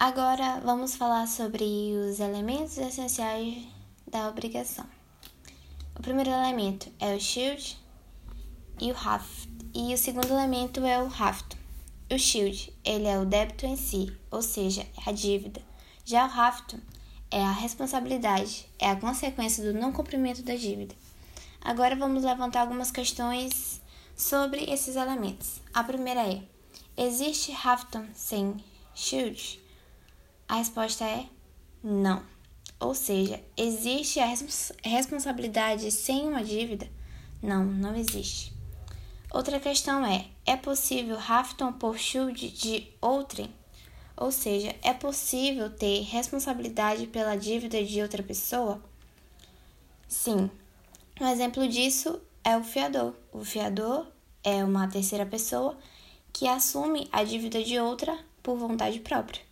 Agora vamos falar sobre os elementos essenciais da obrigação. O primeiro elemento é o shield e o haft, e o segundo elemento é o hafto. O shield, ele é o débito em si, ou seja, é a dívida. Já o hafto é a responsabilidade, é a consequência do não cumprimento da dívida. Agora vamos levantar algumas questões sobre esses elementos. A primeira é: existe hafton sem shield? A resposta é não. Ou seja, existe a respons responsabilidade sem uma dívida? Não, não existe. Outra questão é: é possível Hafton por shield de outrem? Ou seja, é possível ter responsabilidade pela dívida de outra pessoa? Sim. Um exemplo disso é o fiador. O fiador é uma terceira pessoa que assume a dívida de outra por vontade própria.